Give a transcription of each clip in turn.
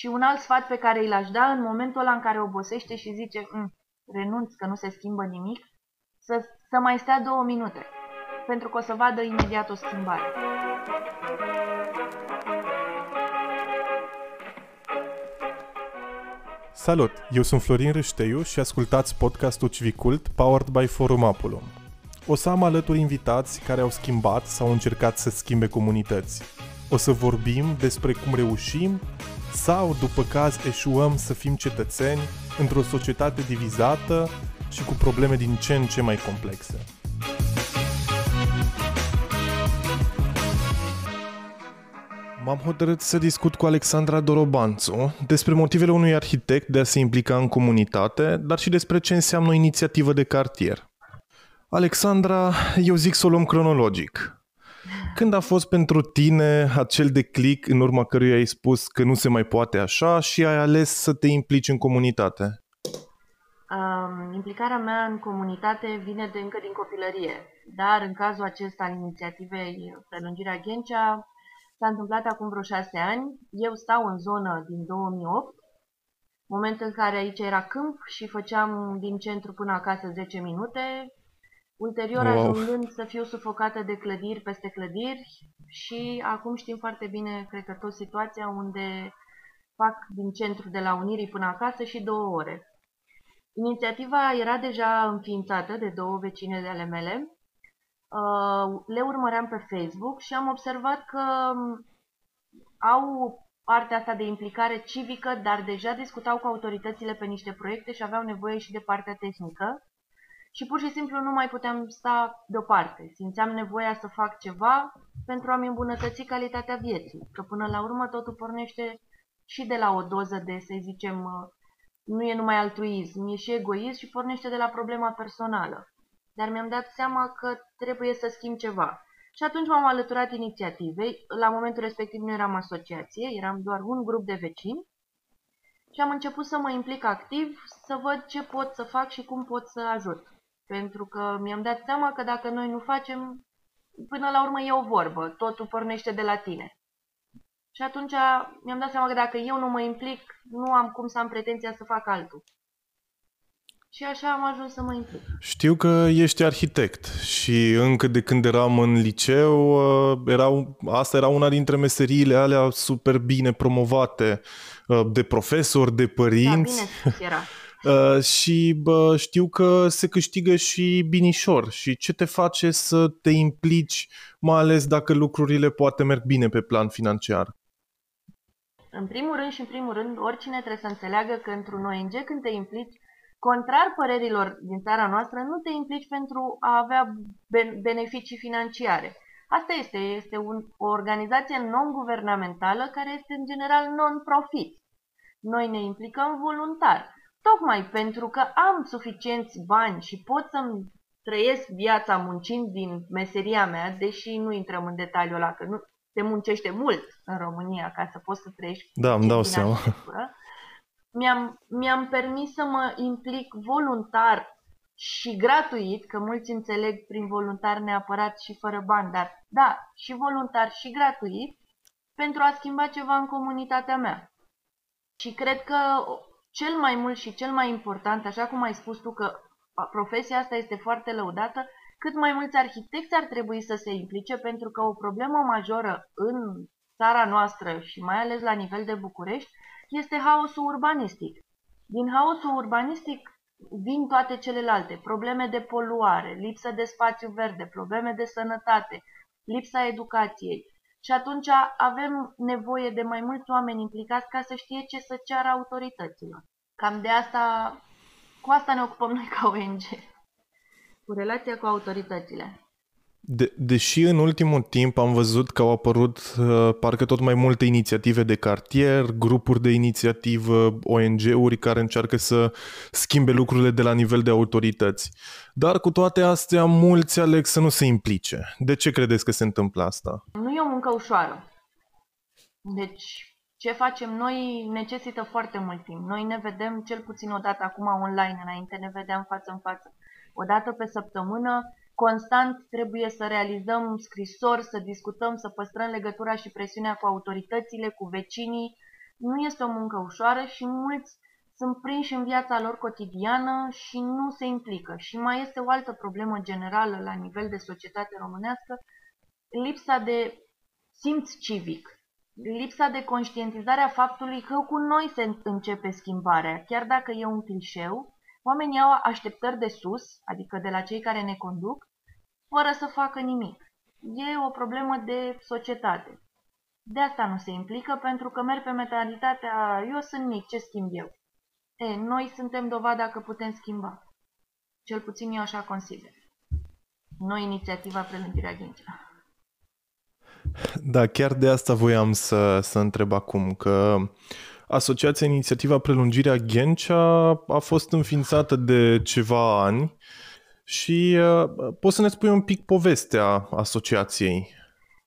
Și un alt sfat pe care îl aș da în momentul ăla în care obosește și zice mm, renunț că nu se schimbă nimic, să, să mai stea două minute, pentru că o să vadă imediat o schimbare. Salut! Eu sunt Florin Râșteiu și ascultați podcastul Civicult powered by Forum Apulum. O să am alături invitați care au schimbat sau încercat să schimbe comunități. O să vorbim despre cum reușim sau, după caz, eșuăm să fim cetățeni într-o societate divizată și cu probleme din ce în ce mai complexe. M-am hotărât să discut cu Alexandra Dorobanțu despre motivele unui arhitect de a se implica în comunitate, dar și despre ce înseamnă o inițiativă de cartier. Alexandra, eu zic să o luăm cronologic. Când a fost pentru tine acel declic în urma căruia ai spus că nu se mai poate așa și ai ales să te implici în comunitate? Um, implicarea mea în comunitate vine de încă din copilărie, dar în cazul acesta al inițiativei Prelungirea Ghencea s-a întâmplat acum vreo șase ani. Eu stau în zonă din 2008, moment în care aici era câmp și făceam din centru până acasă 10 minute, ulterior wow. ajungând să fiu sufocată de clădiri peste clădiri și acum știm foarte bine, cred că tot situația unde fac din centru de la Unirii până acasă și două ore. Inițiativa era deja înființată de două vecine de ale mele. Uh, le urmăream pe Facebook și am observat că um, au partea asta de implicare civică, dar deja discutau cu autoritățile pe niște proiecte și aveau nevoie și de partea tehnică și pur și simplu nu mai puteam sta deoparte. Simțeam nevoia să fac ceva pentru a-mi îmbunătăți calitatea vieții, că până la urmă totul pornește și de la o doză de, să zicem, nu e numai altruism, e și egoism și pornește de la problema personală. Dar mi-am dat seama că trebuie să schimb ceva. Și atunci m-am alăturat inițiativei. La momentul respectiv nu eram asociație, eram doar un grup de vecini și am început să mă implic activ, să văd ce pot să fac și cum pot să ajut. Pentru că mi-am dat seama că dacă noi nu facem, până la urmă e o vorbă, totul pornește de la tine. Și atunci mi-am dat seama că dacă eu nu mă implic, nu am cum să am pretenția să fac altul. Și așa am ajuns să mă implic. Știu că ești arhitect și încă de când eram în liceu, uh, erau, asta era una dintre meseriile alea super bine promovate uh, de profesori, de părinți. Da, bine spus era. Uh, și bă, știu că se câștigă și binișor. Și ce te face să te implici, mai ales dacă lucrurile poate merg bine pe plan financiar? În primul rând și în primul rând, oricine trebuie să înțeleagă că într-un ONG când te implici, contrar părerilor din țara noastră, nu te implici pentru a avea beneficii financiare. Asta este, este un, o organizație non-guvernamentală care este în general non-profit. Noi ne implicăm voluntar. Tocmai pentru că am suficienți bani și pot să-mi trăiesc viața muncind din meseria mea, deși nu intrăm în detaliul ăla, că nu se muncește mult în România ca să poți să trăiești. Da, îmi dau seama. Mi-am, mi-am permis să mă implic voluntar și gratuit, că mulți înțeleg prin voluntar neapărat și fără bani, dar da, și voluntar și gratuit, pentru a schimba ceva în comunitatea mea. Și cred că cel mai mult și cel mai important, așa cum ai spus tu că profesia asta este foarte lăudată, cât mai mulți arhitecți ar trebui să se implice pentru că o problemă majoră în țara noastră și mai ales la nivel de București este haosul urbanistic. Din haosul urbanistic vin toate celelalte, probleme de poluare, lipsă de spațiu verde, probleme de sănătate, lipsa educației, și atunci avem nevoie de mai mulți oameni implicați ca să știe ce să ceară autorităților. Cam de asta, cu asta ne ocupăm noi ca ONG, cu relația cu autoritățile. De, deși în ultimul timp am văzut că au apărut uh, parcă tot mai multe inițiative de cartier, grupuri de inițiativă, ONG-uri care încearcă să schimbe lucrurile de la nivel de autorități. Dar cu toate astea, mulți aleg să nu se implice. De ce credeți că se întâmplă asta? Nu e o muncă ușoară. Deci, ce facem noi necesită foarte mult timp. Noi ne vedem cel puțin o dată acum online, înainte ne vedeam față în față. O dată pe săptămână Constant trebuie să realizăm scrisori, să discutăm, să păstrăm legătura și presiunea cu autoritățile, cu vecinii, Nu este o muncă ușoară și mulți sunt prinși în viața lor cotidiană și nu se implică. Și mai este o altă problemă generală la nivel de societate românească, lipsa de simț civic, lipsa de conștientizare a faptului că cu noi se începe schimbarea. Chiar dacă e un clișeu, oamenii au așteptări de sus, adică de la cei care ne conduc, fără să facă nimic. E o problemă de societate. De asta nu se implică, pentru că merg pe mentalitatea eu sunt mic, ce schimb eu? E, noi suntem dovada că putem schimba. Cel puțin eu așa consider. Noi inițiativa Prelungirea Ghencea. Da, chiar de asta voiam să, să întreb acum, că Asociația Inițiativa Prelungirea Ghencea a fost înființată de ceva ani și uh, poți să ne spui un pic povestea asociației?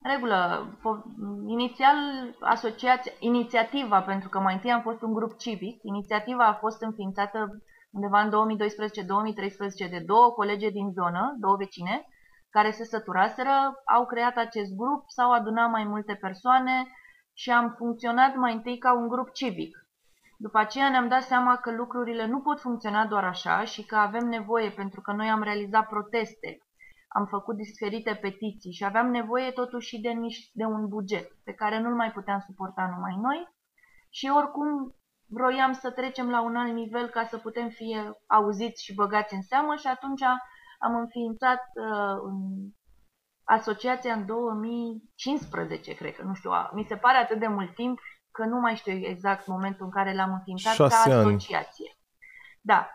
regulă, inițial asociația, inițiativa, pentru că mai întâi am fost un grup civic, inițiativa a fost înființată undeva în 2012-2013 de două colege din zonă, două vecine, care se săturaseră, au creat acest grup, s-au adunat mai multe persoane și am funcționat mai întâi ca un grup civic. După aceea ne-am dat seama că lucrurile nu pot funcționa doar așa și că avem nevoie, pentru că noi am realizat proteste, am făcut diferite petiții și aveam nevoie totuși de, de un buget pe care nu-l mai puteam suporta numai noi. Și oricum vroiam să trecem la un alt nivel ca să putem fi auziți și băgați în seamă și atunci am înființat uh, în asociația în 2015, cred că, nu știu, mi se pare atât de mult timp că nu mai știu exact momentul în care l-am înființat ca asociație. Ani. Da.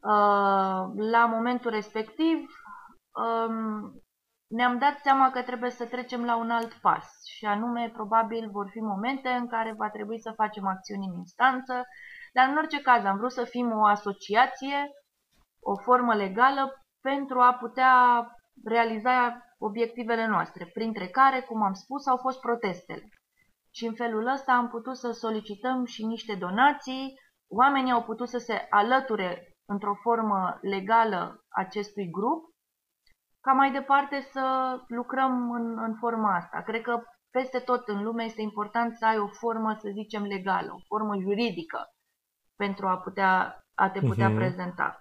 Uh, la momentul respectiv um, ne-am dat seama că trebuie să trecem la un alt pas și anume probabil vor fi momente în care va trebui să facem acțiuni în instanță, dar în orice caz am vrut să fim o asociație, o formă legală pentru a putea realiza obiectivele noastre, printre care, cum am spus, au fost protestele. Și în felul ăsta am putut să solicităm și niște donații, oamenii au putut să se alăture într-o formă legală acestui grup ca mai departe să lucrăm în, în forma asta. Cred că peste tot în lume este important să ai o formă, să zicem, legală, o formă juridică pentru a, putea, a te putea uh-huh. prezenta.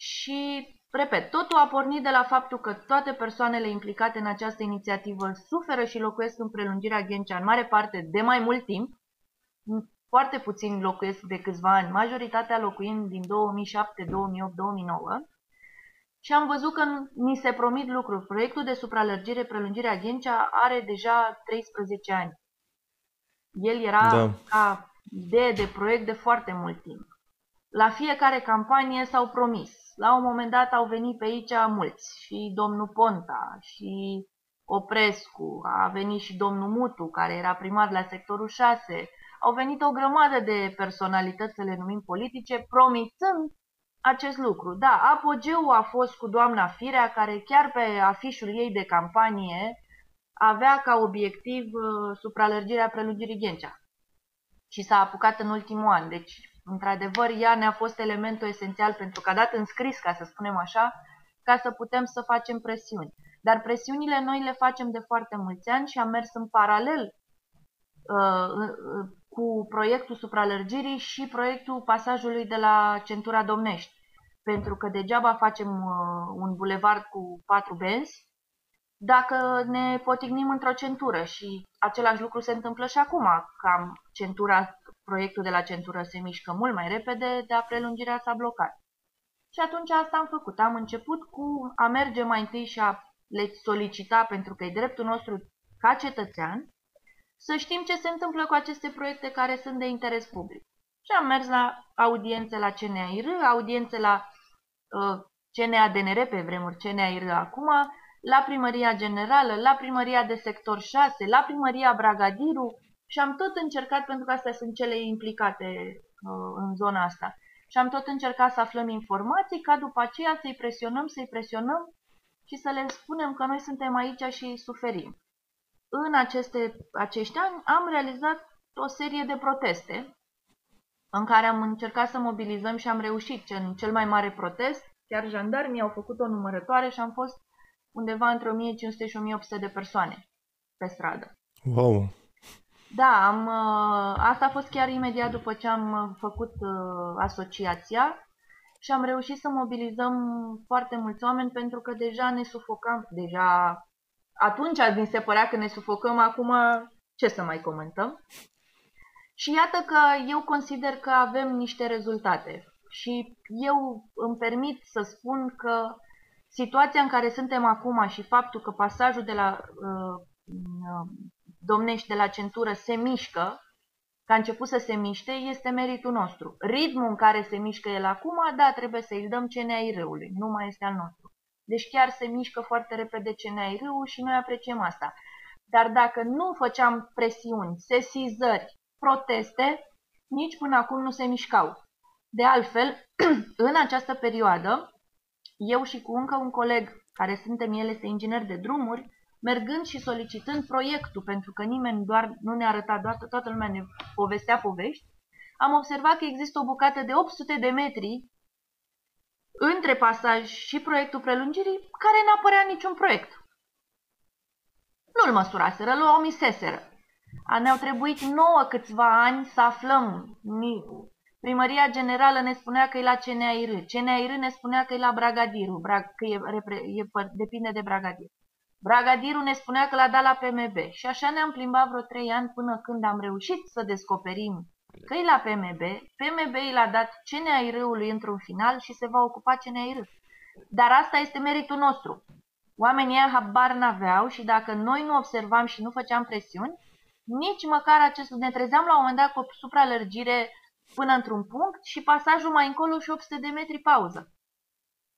Și, repet, totul a pornit de la faptul că toate persoanele implicate în această inițiativă suferă și locuiesc în prelungirea Ghencea în mare parte de mai mult timp, foarte puțin locuiesc de câțiva ani, majoritatea locuind din 2007, 2008, 2009, și am văzut că ni se promit lucruri. Proiectul de supralărgire, prelungire a Ghencea are deja 13 ani. El era da. ca idee de proiect de foarte mult timp. La fiecare campanie s-au promis. La un moment dat au venit pe aici mulți, și domnul Ponta, și Oprescu, a venit și domnul Mutu, care era primar la sectorul 6. Au venit o grămadă de personalități, să le numim politice, promițând acest lucru. Da, apogeul a fost cu doamna Firea, care chiar pe afișul ei de campanie avea ca obiectiv uh, supralărgirea prelungirii Ghencea. Și s-a apucat în ultimul an. Deci, într-adevăr, ea ne-a fost elementul esențial pentru că a dat în scris, ca să spunem așa, ca să putem să facem presiuni. Dar presiunile noi le facem de foarte mulți ani și am mers în paralel uh, uh cu proiectul supralărgirii și proiectul pasajului de la centura Domnești. Pentru că degeaba facem uh, un bulevard cu patru benzi dacă ne potignim într-o centură și același lucru se întâmplă și acum, cam centura, proiectul de la centură se mișcă mult mai repede, dar prelungirea s-a blocat. Și atunci asta am făcut. Am început cu a merge mai întâi și a le solicita, pentru că e dreptul nostru ca cetățean, să știm ce se întâmplă cu aceste proiecte care sunt de interes public. Și am mers la audiențe la CNAIR, audiențe la uh, CNADNR pe vremuri, CNAIR acum, la Primăria Generală, la Primăria de Sector 6, la Primăria Bragadiru și am tot încercat, pentru că astea sunt cele implicate uh, în zona asta, și am tot încercat să aflăm informații ca după aceea să-i presionăm, să-i presionăm și să le spunem că noi suntem aici și suferim în aceste, acești ani am realizat o serie de proteste în care am încercat să mobilizăm și am reușit. În cel mai mare protest, chiar jandarmii au făcut o numărătoare și am fost undeva între 1500 și 1800 de persoane pe stradă. Wow! Da, am, uh, asta a fost chiar imediat după ce am uh, făcut uh, asociația și am reușit să mobilizăm foarte mulți oameni pentru că deja ne sufocam, deja atunci mi se părea că ne sufocăm, acum ce să mai comentăm. Și iată că eu consider că avem niște rezultate și eu îmi permit să spun că situația în care suntem acum și faptul că pasajul de la uh, uh, domnești de la centură se mișcă, că a început să se miște, este meritul nostru. Ritmul în care se mișcă el acum, da, trebuie să-i dăm CNAI râului, nu mai este al nostru. Deci chiar se mișcă foarte repede CNAI râul și noi apreciem asta. Dar dacă nu făceam presiuni, sesizări, proteste, nici până acum nu se mișcau. De altfel, în această perioadă, eu și cu încă un coleg, care suntem el este inginer de drumuri, mergând și solicitând proiectul, pentru că nimeni doar nu ne arăta, doar toată lumea ne povestea povești, am observat că există o bucată de 800 de metri între pasaj și proiectul prelungirii, care n-a părea niciun proiect. Nu-l măsuraseră, îl omiseseră. Ne-au trebuit nouă câțiva ani să aflăm. Primăria Generală ne spunea că e la CNAIR, CNAIR ne spunea că e la Bragadiru, că e, e, depinde de Bragadir. Bragadirul ne spunea că l-a dat la PMB și așa ne-am plimbat vreo trei ani până când am reușit să descoperim că e la PMB, PMB i l-a dat CNAIR-ului într-un final și se va ocupa CNAIR. Dar asta este meritul nostru. Oamenii ăia habar n-aveau și dacă noi nu observam și nu făceam presiuni, nici măcar acest ne trezeam la un moment dat cu o supralărgire până într-un punct și pasajul mai încolo și 800 de metri pauză.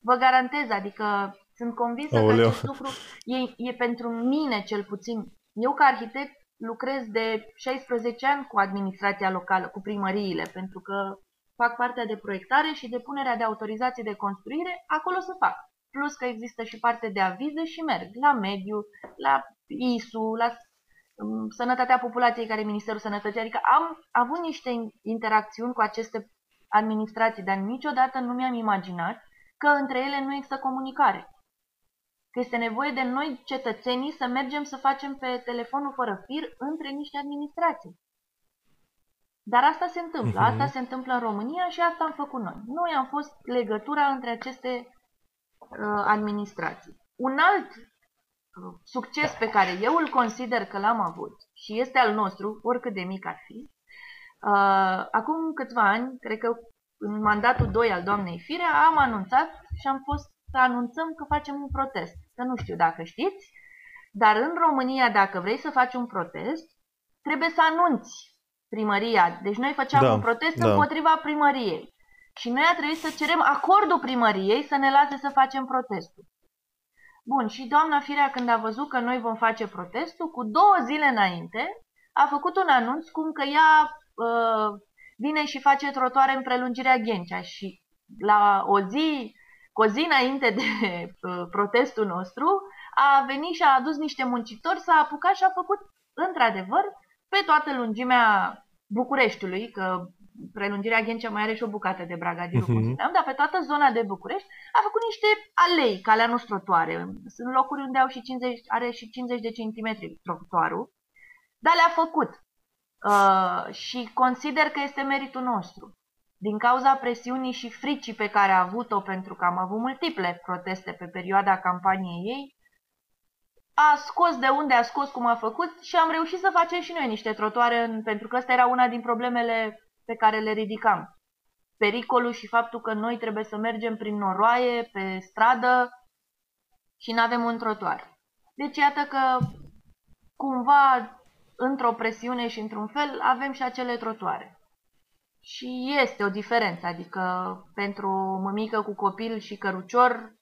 Vă garantez, adică sunt convinsă Aoleu. că acest lucru e, e pentru mine cel puțin. Eu ca arhitect lucrez de 16 ani cu administrația locală, cu primăriile, pentru că fac partea de proiectare și de punerea de autorizații de construire, acolo să fac. Plus că există și parte de avize și merg la mediu, la ISU, la um, sănătatea populației care e Ministerul Sănătății. Adică am avut niște interacțiuni cu aceste administrații, dar niciodată nu mi-am imaginat că între ele nu există comunicare că este nevoie de noi, cetățenii, să mergem să facem pe telefonul fără fir între niște administrații. Dar asta se întâmplă. Asta se întâmplă în România și asta am făcut noi. Noi am fost legătura între aceste uh, administrații. Un alt uh, succes pe care eu îl consider că l-am avut și este al nostru, oricât de mic ar fi, uh, acum câțiva ani, cred că în mandatul 2 al doamnei Firea, am anunțat și am fost să anunțăm că facem un protest. Că nu știu dacă știți, dar în România, dacă vrei să faci un protest, trebuie să anunți primăria. Deci noi făceam da, un protest da. împotriva primăriei. Și noi a trebuit să cerem acordul primăriei să ne lase să facem protestul. Bun, și doamna Firea, când a văzut că noi vom face protestul, cu două zile înainte, a făcut un anunț cum că ea uh, vine și face trotoare în prelungirea Ghencea și la o zi cu o zi înainte de uh, protestul nostru, a venit și a adus niște muncitori, s-a apucat și a făcut, într-adevăr, pe toată lungimea Bucureștiului, că prelungirea Ghencea mai are și o bucată de Bragadiru, uh-huh. cum mhm. spuneam, dar pe toată zona de București a făcut niște alei, calea nu trotuare. Sunt locuri unde au și 50, are și 50 de centimetri trotuarul, dar le-a făcut. Uh, și consider că este meritul nostru din cauza presiunii și fricii pe care a avut-o pentru că am avut multiple proteste pe perioada campaniei ei, a scos de unde a scos cum a făcut și am reușit să facem și noi niște trotuare, în, pentru că asta era una din problemele pe care le ridicam. Pericolul și faptul că noi trebuie să mergem prin noroaie, pe stradă și nu avem un trotuar. Deci iată că cumva, într-o presiune și într-un fel, avem și acele trotuare. Și este o diferență, adică pentru o mămică cu copil și cărucior,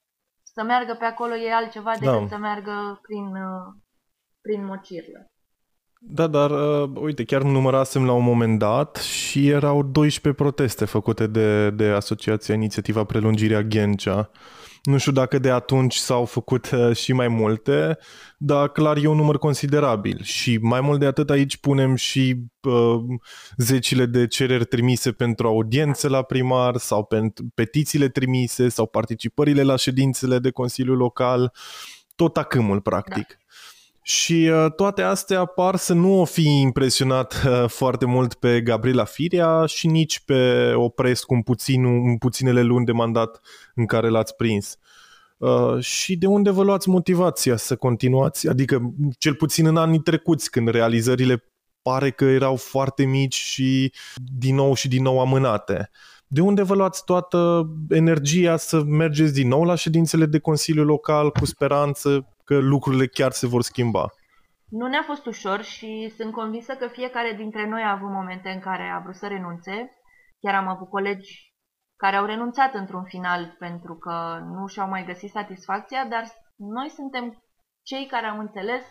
să meargă pe acolo e altceva decât da. să meargă prin, uh, prin mocirlă. Da, dar uh, uite, chiar numărasem la un moment dat și erau 12 proteste făcute de, de Asociația Inițiativa Prelungirea Ghencea. Nu știu dacă de atunci s-au făcut uh, și mai multe, dar clar e un număr considerabil și mai mult de atât aici punem și uh, zecile de cereri trimise pentru audiențe la primar sau pentru petițiile trimise sau participările la ședințele de Consiliu Local, tot acâmul practic. Da. Și uh, toate astea par să nu o fi impresionat uh, foarte mult pe Gabriela Firea și nici pe Oprescu în, puțin, în puținele luni de mandat în care l-ați prins. Uh, și de unde vă luați motivația să continuați? Adică, cel puțin în anii trecuți, când realizările pare că erau foarte mici și din nou și din nou amânate. De unde vă luați toată energia să mergeți din nou la ședințele de Consiliu Local cu speranță că lucrurile chiar se vor schimba? Nu ne-a fost ușor și sunt convinsă că fiecare dintre noi a avut momente în care a vrut să renunțe. Chiar am avut colegi care au renunțat într-un final pentru că nu și-au mai găsit satisfacția, dar noi suntem cei care am înțeles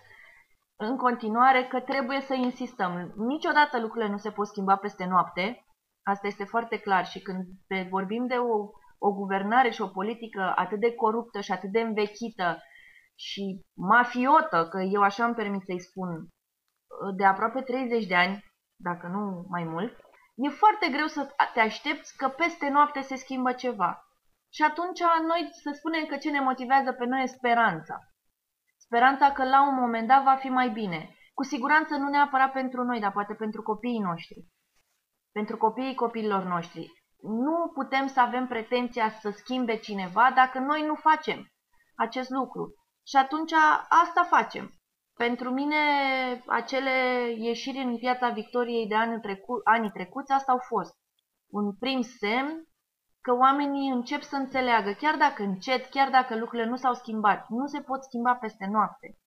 în continuare că trebuie să insistăm. Niciodată lucrurile nu se pot schimba peste noapte, asta este foarte clar și când vorbim de o, o guvernare și o politică atât de coruptă și atât de învechită și mafiotă, că eu așa îmi permit să-i spun, de aproape 30 de ani, dacă nu mai mult, e foarte greu să te aștepți că peste noapte se schimbă ceva. Și atunci noi să spunem că ce ne motivează pe noi e speranța. Speranța că la un moment dat va fi mai bine. Cu siguranță nu neapărat pentru noi, dar poate pentru copiii noștri. Pentru copiii copiilor noștri. Nu putem să avem pretenția să schimbe cineva dacă noi nu facem acest lucru. Și atunci asta facem. Pentru mine, acele ieșiri în viața Victoriei de anii, trecu- anii trecuți, asta au fost un prim semn că oamenii încep să înțeleagă, chiar dacă încet, chiar dacă lucrurile nu s-au schimbat, nu se pot schimba peste noapte.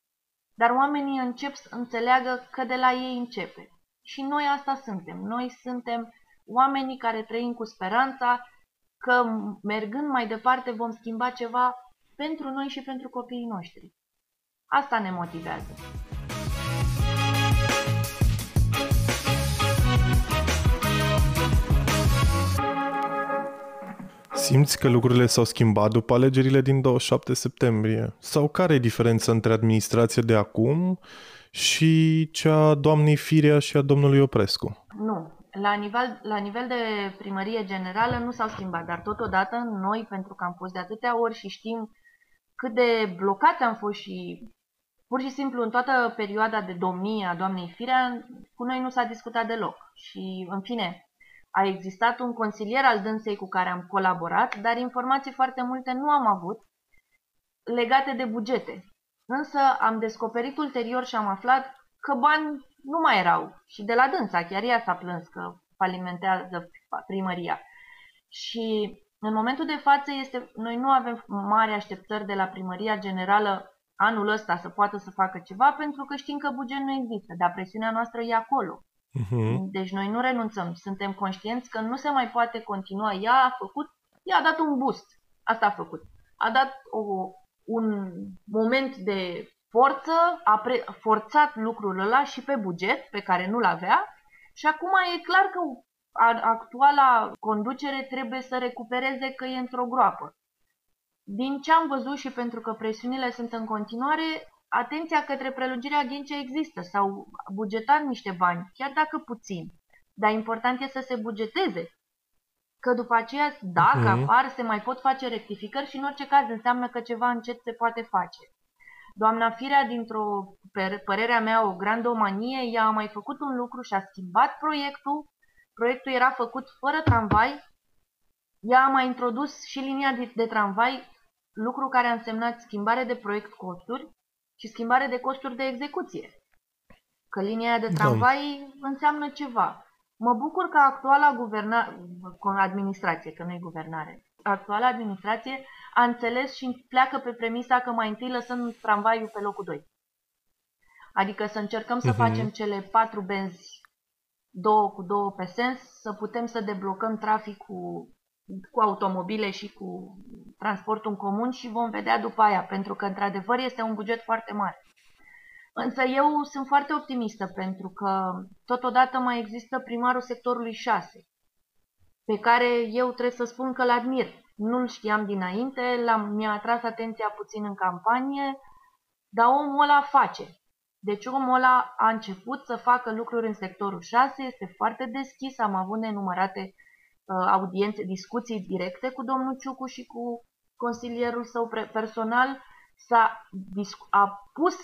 Dar oamenii încep să înțeleagă că de la ei începe. Și noi asta suntem. Noi suntem oamenii care trăim cu speranța că mergând mai departe vom schimba ceva pentru noi și pentru copiii noștri. Asta ne motivează. Simți că lucrurile s-au schimbat după alegerile din 27 septembrie? Sau care e diferența între administrația de acum și cea a doamnei Firea și a domnului Oprescu? Nu. La nivel, la nivel de primărie generală nu s-au schimbat, dar totodată noi, pentru că am fost de atâtea ori și știm cât de blocate am fost și pur și simplu în toată perioada de domnie a doamnei Firea, cu noi nu s-a discutat deloc. Și, în fine, a existat un consilier al dânsei cu care am colaborat, dar informații foarte multe nu am avut legate de bugete. Însă am descoperit ulterior și am aflat că bani nu mai erau. Și de la dânsa, chiar ea s-a plâns că falimentează primăria. Și în momentul de față, este, noi nu avem mari așteptări de la primăria generală anul ăsta să poată să facă ceva, pentru că știm că buget nu există, dar presiunea noastră e acolo. Uh-huh. Deci noi nu renunțăm, suntem conștienți că nu se mai poate continua. Ea a făcut, ea a dat un boost, asta a făcut. A dat o, un moment de forță, a pre- forțat lucrul ăla și pe buget, pe care nu-l avea, și acum e clar că actuala conducere trebuie să recupereze că e într-o groapă. Din ce am văzut și pentru că presiunile sunt în continuare, atenția către prelungirea Ghencea există, sau bugetat niște bani, chiar dacă puțin. Dar important este să se bugeteze. Că după aceea, dacă uh-huh. apar, se mai pot face rectificări și în orice caz înseamnă că ceva încet se poate face. Doamna Firea, dintr-o părerea mea, o grandomanie, ea a mai făcut un lucru și a schimbat proiectul. Proiectul era făcut fără tramvai. Ea a mai introdus și linia de, de tramvai, lucru care a însemnat schimbare de proiect costuri și schimbare de costuri de execuție. Că linia de tramvai da. înseamnă ceva. Mă bucur că actuala guverna... administrație, că nu e guvernare, actuala administrație a înțeles și pleacă pe premisa că mai întâi lăsăm tramvaiul pe locul 2. Adică să încercăm să uh-huh. facem cele patru benzi, două cu două pe sens, să putem să deblocăm traficul cu automobile și cu transportul în comun și vom vedea după aia, pentru că într-adevăr este un buget foarte mare. Însă eu sunt foarte optimistă pentru că totodată mai există primarul sectorului 6, pe care eu trebuie să spun că l admir. Nu-l știam dinainte, mi-a atras atenția puțin în campanie, dar omul ăla face. Deci omul ăla a început să facă lucruri în sectorul 6, este foarte deschis, am avut nenumărate Uh, audiențe, discuții directe cu domnul Ciucu și cu consilierul său personal, s-a a pus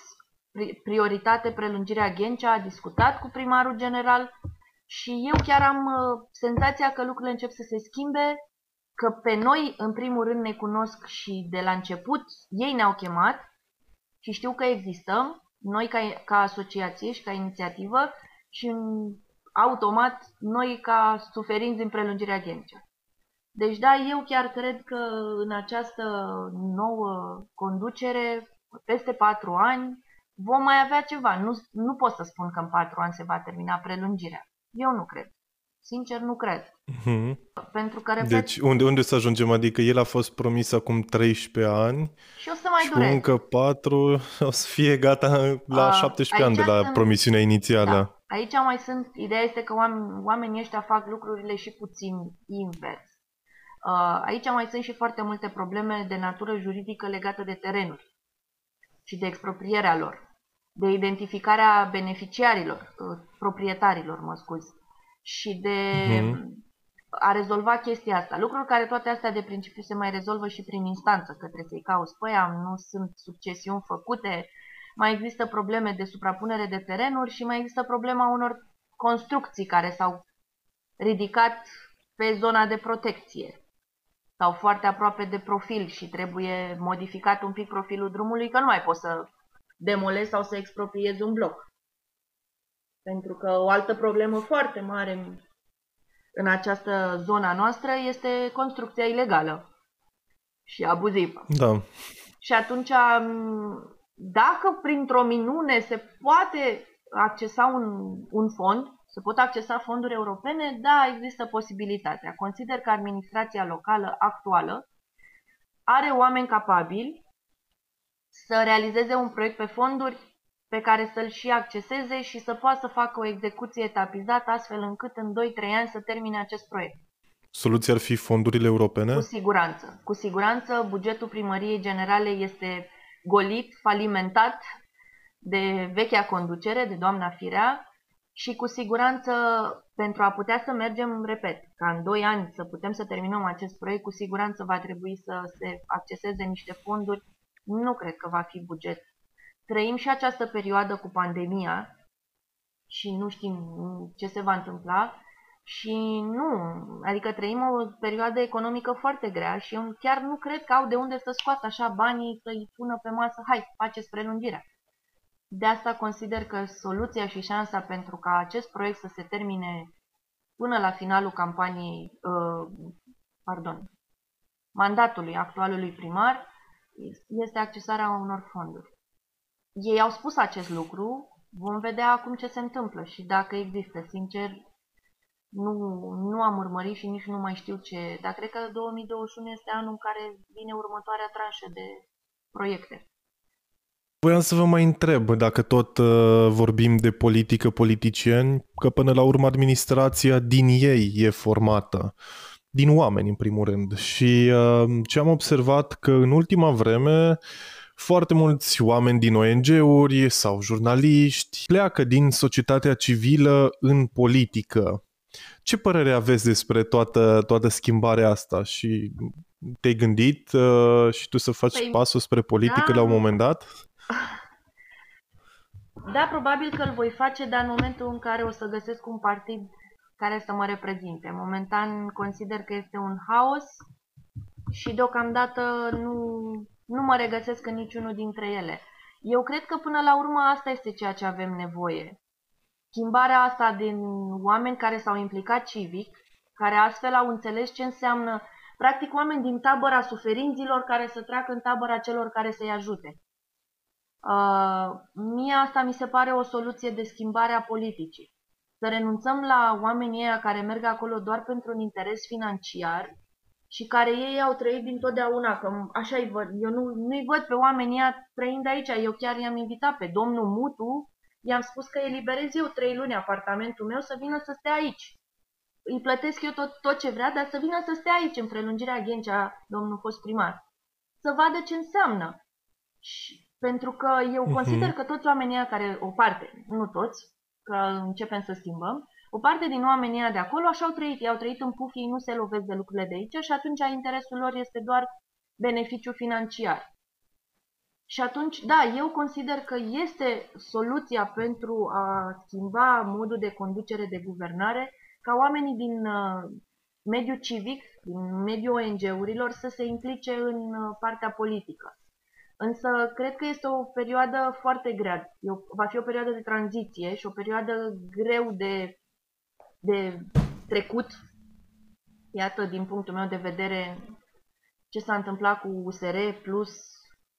prioritate prelungirea Ghencea, a discutat cu primarul general și eu chiar am uh, senzația că lucrurile încep să se schimbe, că pe noi, în primul rând, ne cunosc și de la început ei ne-au chemat și știu că existăm, noi ca, ca asociație și ca inițiativă și automat noi ca suferinți din prelungirea Ghencea. Deci da, eu chiar cred că în această nouă conducere, peste patru ani, vom mai avea ceva. Nu, nu pot să spun că în patru ani se va termina prelungirea. Eu nu cred. Sincer, nu cred. Mm-hmm. Pentru că, repet... Deci, unde, unde să ajungem? Adică el a fost promis acum 13 ani și o să mai și dureze. încă 4 o să fie gata la a, 17 ani de la sunt... promisiunea inițială. Da. Aici mai sunt, ideea este că oameni, oamenii ăștia fac lucrurile și puțin invers. Aici mai sunt și foarte multe probleme de natură juridică legate de terenuri și de exproprierea lor, de identificarea beneficiarilor, proprietarilor, mă scuz, și de uh-huh. A rezolva chestia asta. Lucruri care toate astea de principiu se mai rezolvă și prin instanță, că trebuie să-i cauți pe ea, nu sunt succesiuni făcute, mai există probleme de suprapunere de terenuri și mai există problema unor construcții care s-au ridicat pe zona de protecție sau foarte aproape de profil și trebuie modificat un pic profilul drumului, că nu mai poți să demolezi sau să expropriezi un bloc. Pentru că o altă problemă foarte mare în această zona noastră este construcția ilegală și abuzivă. Da. Și atunci, dacă printr-o minune se poate accesa un, un fond, se pot accesa fonduri europene, da, există posibilitatea. Consider că administrația locală actuală are oameni capabili să realizeze un proiect pe fonduri pe care să-l și acceseze și să poată să facă o execuție etapizată astfel încât în 2-3 ani să termine acest proiect. Soluția ar fi fondurile europene? Cu siguranță. Cu siguranță bugetul primăriei generale este golit, falimentat de vechea conducere, de doamna Firea, și cu siguranță pentru a putea să mergem, repet, ca în 2 ani să putem să terminăm acest proiect, cu siguranță va trebui să se acceseze niște fonduri. Nu cred că va fi buget. Trăim și această perioadă cu pandemia și nu știm ce se va întâmpla și nu, adică trăim o perioadă economică foarte grea și eu chiar nu cred că au de unde să scoată așa banii să-i pună pe masă, hai, faceți prelungirea. De asta consider că soluția și șansa pentru ca acest proiect să se termine până la finalul campaniei, uh, pardon, mandatului actualului primar este accesarea unor fonduri. Ei au spus acest lucru, vom vedea acum ce se întâmplă și dacă există. Sincer, nu, nu am urmărit și nici nu mai știu ce, dar cred că 2021 este anul în care vine următoarea tranșă de proiecte. Voiam să vă mai întreb, dacă tot uh, vorbim de politică, politicieni, că până la urmă administrația din ei e formată, din oameni în primul rând. Și uh, ce am observat că în ultima vreme foarte mulți oameni din ONG-uri sau jurnaliști pleacă din societatea civilă în politică. Ce părere aveți despre toată, toată schimbarea asta și te-ai gândit uh, și tu să faci păi, pasul spre politică da, la un moment dat? Da, probabil că îl voi face, dar în momentul în care o să găsesc un partid care să mă reprezinte. Momentan consider că este un haos și deocamdată nu, nu mă regăsesc în niciunul dintre ele. Eu cred că până la urmă asta este ceea ce avem nevoie. Schimbarea asta din oameni care s-au implicat civic, care astfel au înțeles ce înseamnă, practic oameni din tabăra suferinților care să treacă în tabăra celor care să-i ajute. Uh, mie asta mi se pare o soluție de schimbare a politicii. Să renunțăm la oamenii ăia care merg acolo doar pentru un interes financiar și care ei au trăit dintotdeauna, că așa îi văd. Eu nu, nu-i văd pe oamenii ăia trăind aici. Eu chiar i-am invitat pe domnul Mutu, i-am spus că eliberez eu trei luni apartamentul meu să vină să stea aici. Îi plătesc eu tot, tot ce vrea, dar să vină să stea aici, în prelungirea Ghencea, domnul fost primar. Să vadă ce înseamnă. Și pentru că eu uh-huh. consider că toți oamenii care, o parte, nu toți, că începem să schimbăm, o parte din oamenii de acolo așa au trăit. Ei au trăit în puf, ei nu se lovesc de lucrurile de aici și atunci interesul lor este doar beneficiu financiar. Și atunci, da, eu consider că este soluția pentru a schimba modul de conducere de guvernare ca oamenii din uh, mediul civic, din mediul ONG-urilor să se implice în uh, partea politică. Însă cred că este o perioadă foarte grea. Eu, va fi o perioadă de tranziție și o perioadă greu de, de trecut. Iată, din punctul meu de vedere, ce s-a întâmplat cu USR Plus,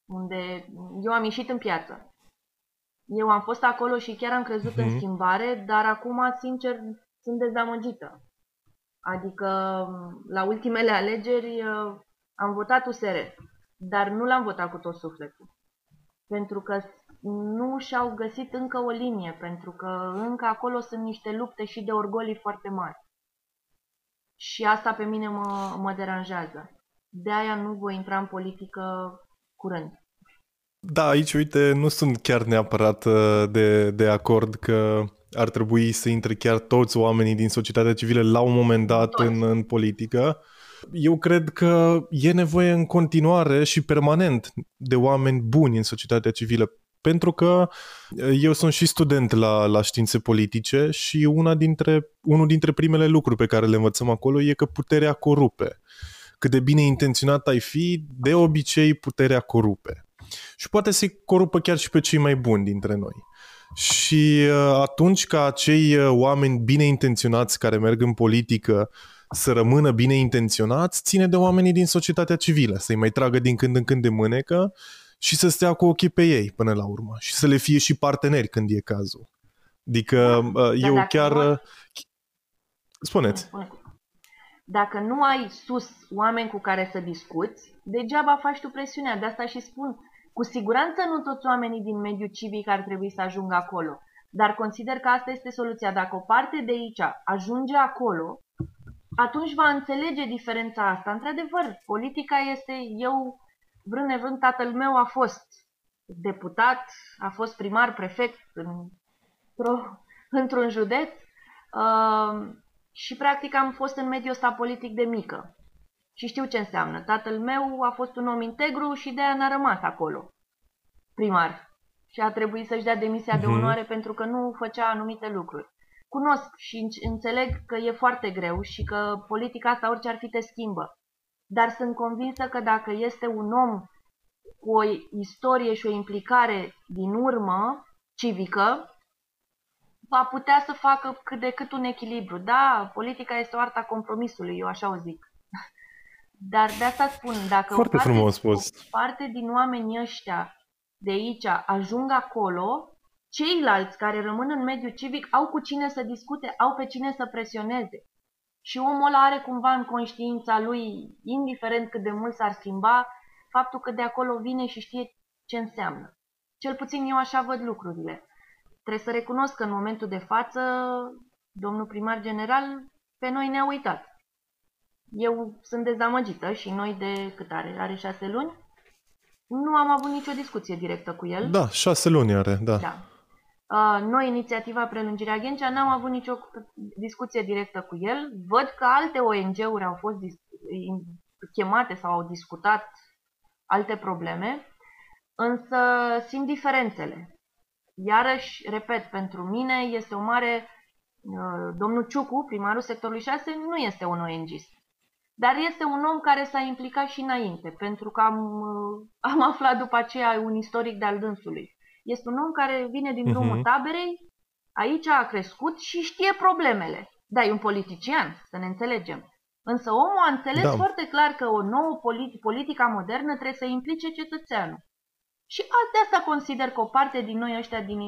unde eu am ieșit în piață. Eu am fost acolo și chiar am crezut mm-hmm. în mhm. schimbare, dar acum, sincer, sunt dezamăgită. Adică, la ultimele alegeri uh, am votat USR dar nu l-am votat cu tot sufletul. Pentru că nu și-au găsit încă o linie, pentru că încă acolo sunt niște lupte și de orgolii foarte mari. Și asta pe mine mă, mă deranjează. De aia nu voi intra în politică curând. Da, aici, uite, nu sunt chiar neapărat uh, de, de acord că ar trebui să intre chiar toți oamenii din societatea civilă la un moment dat în, în politică. Eu cred că e nevoie în continuare și permanent de oameni buni în societatea civilă, pentru că eh, eu sunt și student la, la științe politice și una dintre, unul dintre primele lucruri pe care le învățăm acolo e că puterea corupe. Cât de bine intenționat ai fi, de obicei puterea corupe. Și poate să corupă chiar și pe cei mai buni dintre noi. Și eh, atunci ca acei eh, oameni bine intenționați care merg în politică să rămână bine intenționați ține de oamenii din societatea civilă, să-i mai tragă din când în când de mânecă și să stea cu ochii pe ei până la urmă și să le fie și parteneri când e cazul. Adică da, eu chiar... Nu... Spuneți. Dacă nu ai sus oameni cu care să discuți, degeaba faci tu presiunea. De asta și spun, cu siguranță nu toți oamenii din mediul civic ar trebui să ajungă acolo. Dar consider că asta este soluția. Dacă o parte de aici ajunge acolo, atunci va înțelege diferența asta. Într-adevăr, politica este, eu, vrând nevrând, tatăl meu a fost deputat, a fost primar, prefect într-un într județ uh, și practic am fost în mediul ăsta politic de mică. Și știu ce înseamnă. Tatăl meu a fost un om integru și de aia n-a rămas acolo, primar. Și a trebuit să-și dea demisia uh-huh. de mhm. onoare pentru că nu făcea anumite lucruri cunosc și înțeleg că e foarte greu și că politica asta orice ar fi te schimbă. Dar sunt convinsă că dacă este un om cu o istorie și o implicare din urmă civică, va putea să facă cât de cât un echilibru. Da, politica este o arta compromisului, eu așa o zic. Dar de asta spun, dacă Foarte o parte, frumos spus. o parte din oamenii ăștia de aici ajung acolo, Ceilalți care rămân în mediul civic au cu cine să discute, au pe cine să presioneze. Și omul ăla are cumva în conștiința lui, indiferent cât de mult s-ar schimba, faptul că de acolo vine și știe ce înseamnă. Cel puțin eu așa văd lucrurile. Trebuie să recunosc că în momentul de față, domnul primar general pe noi ne-a uitat. Eu sunt dezamăgită și noi de cât are? Are șase luni? Nu am avut nicio discuție directă cu el. Da, șase luni are, da. Da. Uh, noi, inițiativa Prelungirea Ghencea, n-am avut nicio discuție directă cu el. Văd că alte ONG-uri au fost chemate sau au discutat alte probleme, însă simt diferențele. Iarăși, repet, pentru mine este o mare... Uh, domnul Ciucu, primarul sectorului 6, nu este un ong dar este un om care s-a implicat și înainte, pentru că am, uh, am aflat după aceea un istoric de-al dânsului. Este un om care vine din drumul uh-huh. taberei, aici a crescut și știe problemele. Da, e un politician, să ne înțelegem. Însă omul a înțeles da. foarte clar că o nouă politi- politica modernă trebuie să implice cetățeanul. Și de asta consider că o parte din noi ăștia din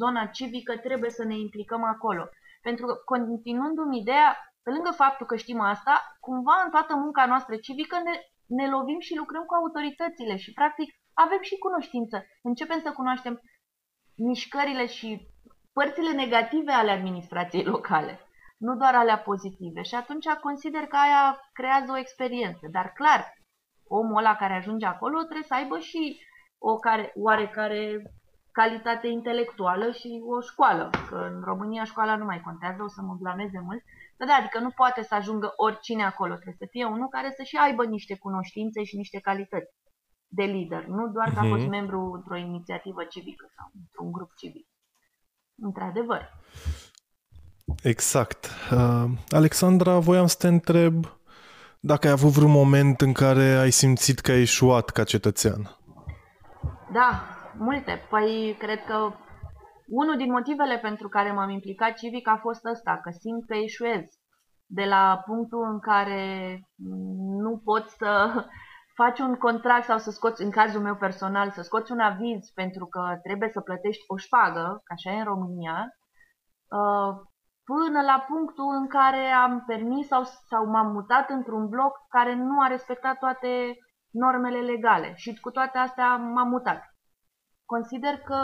zona civică trebuie să ne implicăm acolo. Pentru că, continuându-mi ideea, pe lângă faptul că știm asta, cumva în toată munca noastră civică ne, ne lovim și lucrăm cu autoritățile și, practic, avem și cunoștință. Începem să cunoaștem mișcările și părțile negative ale administrației locale, nu doar alea pozitive. Și atunci consider că aia creează o experiență. Dar clar, omul ăla care ajunge acolo trebuie să aibă și o care, oarecare calitate intelectuală și o școală. Că în România școala nu mai contează, o să mă blameze mult. Dar da, adică nu poate să ajungă oricine acolo. Trebuie să fie unul care să și aibă niște cunoștințe și niște calități. De lider, nu doar că a fost mhm. membru într-o inițiativă civică sau într-un grup civic. Într-adevăr. Exact. Uh, Alexandra, voiam să te întreb dacă ai avut vreun moment în care ai simțit că ai ieșuat ca cetățean. Da, multe. Păi, cred că unul din motivele pentru care m-am implicat civic a fost ăsta, că simt că eșuez. De la punctul în care nu poți să faci un contract sau să scoți, în cazul meu personal, să scoți un aviz pentru că trebuie să plătești o șpagă, ca așa e în România, uh, până la punctul în care am permis sau, sau m-am mutat într-un bloc care nu a respectat toate normele legale și cu toate astea m-am mutat. Consider că,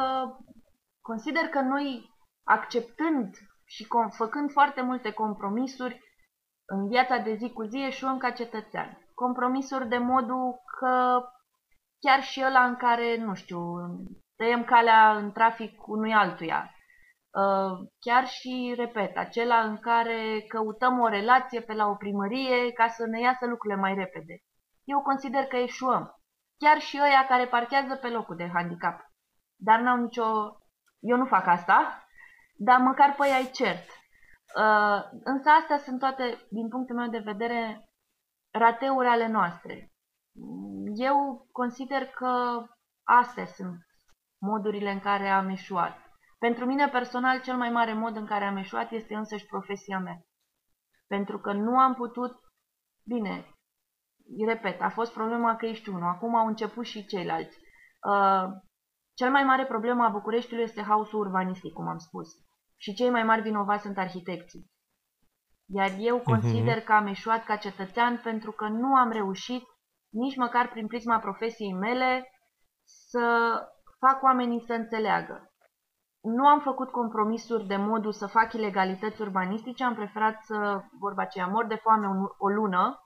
consider că noi, acceptând și făcând foarte multe compromisuri în viața de zi cu zi, eșuăm ca cetățean. Compromisuri de modul că chiar și ăla în care, nu știu, tăiem calea în trafic unui altuia. Uh, chiar și, repet, acela în care căutăm o relație pe la o primărie ca să ne iasă lucrurile mai repede. Eu consider că eșuăm. Chiar și ăia care parchează pe locul de handicap. Dar n-au nicio... Eu nu fac asta, dar măcar pe ei cert. Uh, însă astea sunt toate, din punctul meu de vedere, rateuri ale noastre. Eu consider că astea sunt modurile în care am eșuat. Pentru mine personal, cel mai mare mod în care am eșuat este însăși profesia mea. Pentru că nu am putut, bine, repet, a fost problema că ești unul, acum au început și ceilalți. Uh, cel mai mare problemă a Bucureștiului este haosul urbanistic, cum am spus. Și cei mai mari vinovați sunt arhitecții. Iar eu mhm. consider că am eșuat ca cetățean pentru că nu am reușit, nici măcar prin prisma profesiei mele, să fac oamenii să înțeleagă. Nu am făcut compromisuri de modul să fac ilegalități urbanistice, am preferat să, vorba aceea, mor de foame o lună,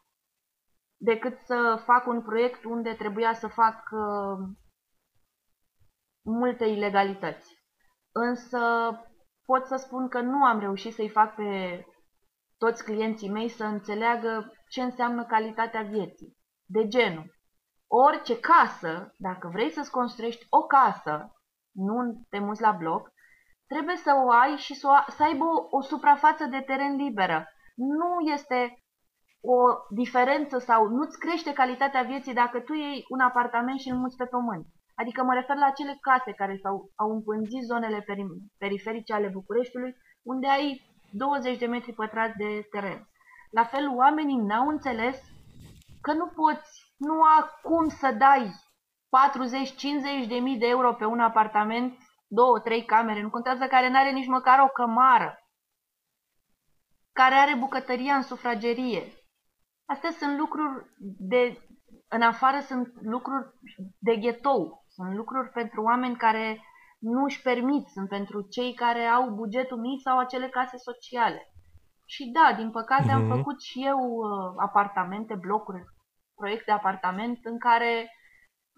decât să fac un proiect unde trebuia să fac uh, multe ilegalități. Însă pot să spun că nu am reușit să-i fac pe toți clienții mei să înțeleagă ce înseamnă calitatea vieții. De genul, orice casă, dacă vrei să-ți construiești o casă, nu te muți la bloc, trebuie să o ai și să, o, să aibă o, o suprafață de teren liberă. Nu este o diferență sau nu-ți crește calitatea vieții dacă tu iei un apartament și îl muți pe pământ. Adică mă refer la acele case care s-au, au împânzit zonele periferice ale Bucureștiului, unde ai 20 de metri pătrați de teren. La fel, oamenii n-au înțeles că nu poți, nu acum să dai 40-50 de mii de euro pe un apartament, două, trei camere, nu contează care nu are nici măcar o cămară, care are bucătăria în sufragerie. Astea sunt lucruri de, în afară sunt lucruri de ghetou, sunt lucruri pentru oameni care nu își permit, sunt pentru cei care au bugetul mic sau acele case sociale. Și da, din păcate mm-hmm. am mhm. făcut și eu uh, apartamente, blocuri, proiect de apartament în care,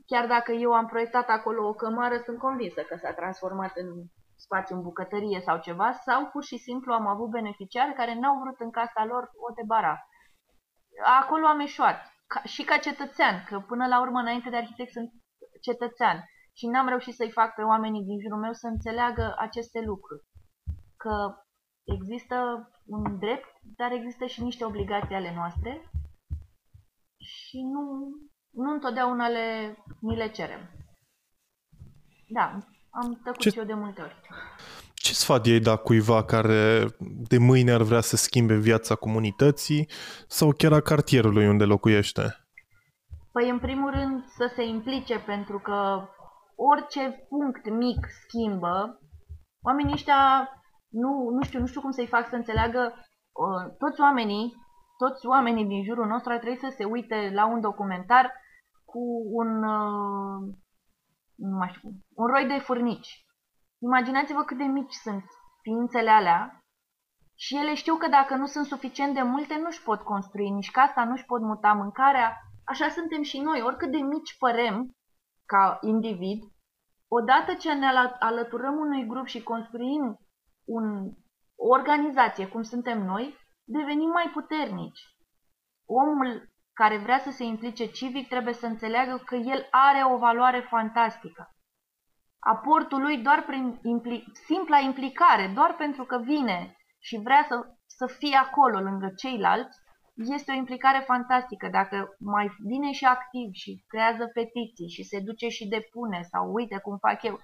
chiar dacă eu am proiectat acolo o cămară, sunt convinsă că s-a transformat în spațiu în bucătărie sau ceva, sau pur și simplu am avut beneficiari care n-au vrut în casa lor o debara. Acolo am eșuat. Ca, și ca cetățean, că până la urmă, înainte de arhitect, sunt cetățean și n-am reușit să-i fac pe oamenii din jurul meu să înțeleagă aceste lucruri. Că există un drept, dar există și niște obligații ale noastre și nu, nu întotdeauna le, ni le cerem. Da, am tăcut Ce... și eu de multe ori. Ce sfat ei da cuiva care de mâine ar vrea să schimbe viața comunității sau chiar a cartierului unde locuiește? Păi, în primul rând, să se implice, pentru că orice punct mic schimbă, oamenii ăștia, nu, nu știu, nu știu cum să-i fac să înțeleagă, uh, toți oamenii, toți oamenii din jurul nostru ar trebui să se uite la un documentar cu un, uh, nu mai știu, un roi de furnici. Imaginați-vă cât de mici sunt ființele alea și ele știu că dacă nu sunt suficient de multe, nu-și pot construi nici casa, nu-și pot muta mâncarea. Așa suntem și noi, oricât de mici părem, ca individ, odată ce ne alăturăm unui grup și construim un, o organizație cum suntem noi, devenim mai puternici. Omul care vrea să se implice civic trebuie să înțeleagă că el are o valoare fantastică. Aportul lui doar prin impli- simpla implicare, doar pentru că vine și vrea să, să fie acolo lângă ceilalți, este o implicare fantastică. Dacă mai vine și activ și creează petiții și se duce și depune sau uite cum fac eu,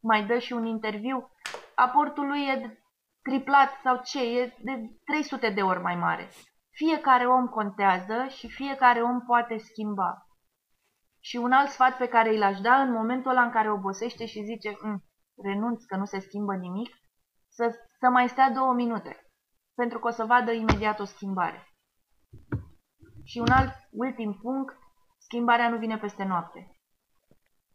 mai dă și un interviu, aportul lui e triplat sau ce, e de 300 de ori mai mare. Fiecare om contează și fiecare om poate schimba. Și un alt sfat pe care îl aș da în momentul ăla în care obosește și zice mm, renunț că nu se schimbă nimic, să, să mai stea două minute, pentru că o să vadă imediat o schimbare. Și un alt ultim punct, schimbarea nu vine peste noapte.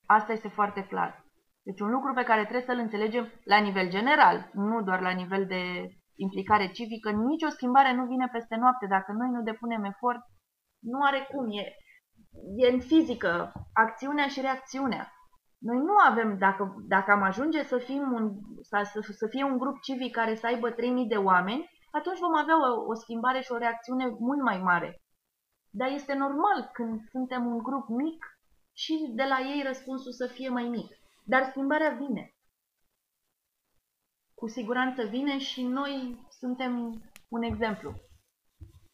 Asta este foarte clar. Deci un lucru pe care trebuie să-l înțelegem la nivel general, nu doar la nivel de implicare civică, nicio schimbare nu vine peste noapte. Dacă noi nu depunem efort, nu are cum. E, e în fizică, acțiunea și reacțiunea. Noi nu avem, dacă, dacă am ajunge să, fim un, să, să, să fie un grup civic care să aibă 3000 de oameni, atunci vom avea o, o schimbare și o reacțiune mult mai mare. Dar este normal când suntem un grup mic și de la ei răspunsul să fie mai mic. Dar schimbarea vine. Cu siguranță vine și noi suntem un exemplu.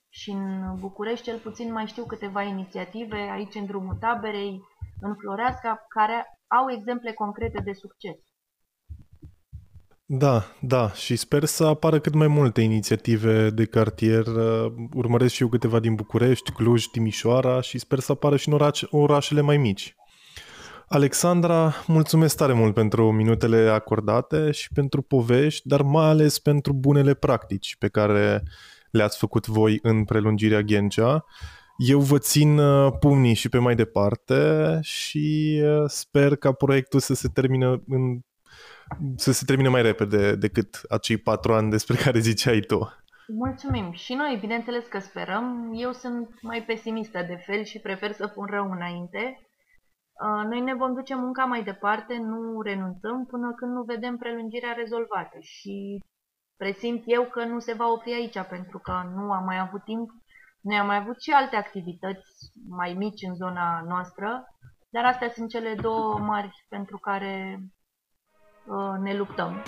Și în București cel puțin mai știu câteva inițiative, aici în drumul taberei, în Floreasca, care au exemple concrete de succes. Da, da, și sper să apară cât mai multe inițiative de cartier. Urmăresc și eu câteva din București, Cluj, Timișoara și sper să apară și în oraș, orașele mai mici. Alexandra, mulțumesc tare mult pentru minutele acordate și pentru povești, dar mai ales pentru bunele practici pe care le-ați făcut voi în prelungirea Ghencea. Eu vă țin uh, pumnii și pe mai departe și uh, sper ca proiectul să se termine în să se termine mai repede decât acei patru ani despre care ziceai tu. Mulțumim. Și noi, bineînțeles că sperăm. Eu sunt mai pesimistă de fel și prefer să pun rău înainte. Uh, noi ne vom duce munca mai departe, nu renunțăm până când nu vedem prelungirea rezolvată și presimt eu că nu se va opri aici pentru că nu am mai avut timp. Noi am mai avut și alte activități mai mici în zona noastră, dar astea sunt cele două mari pentru care uh, ne luptăm.